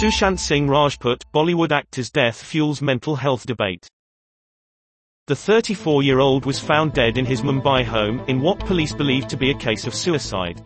Sushant Singh Rajput, Bollywood actor's death fuels mental health debate. The 34-year-old was found dead in his Mumbai home, in what police believe to be a case of suicide.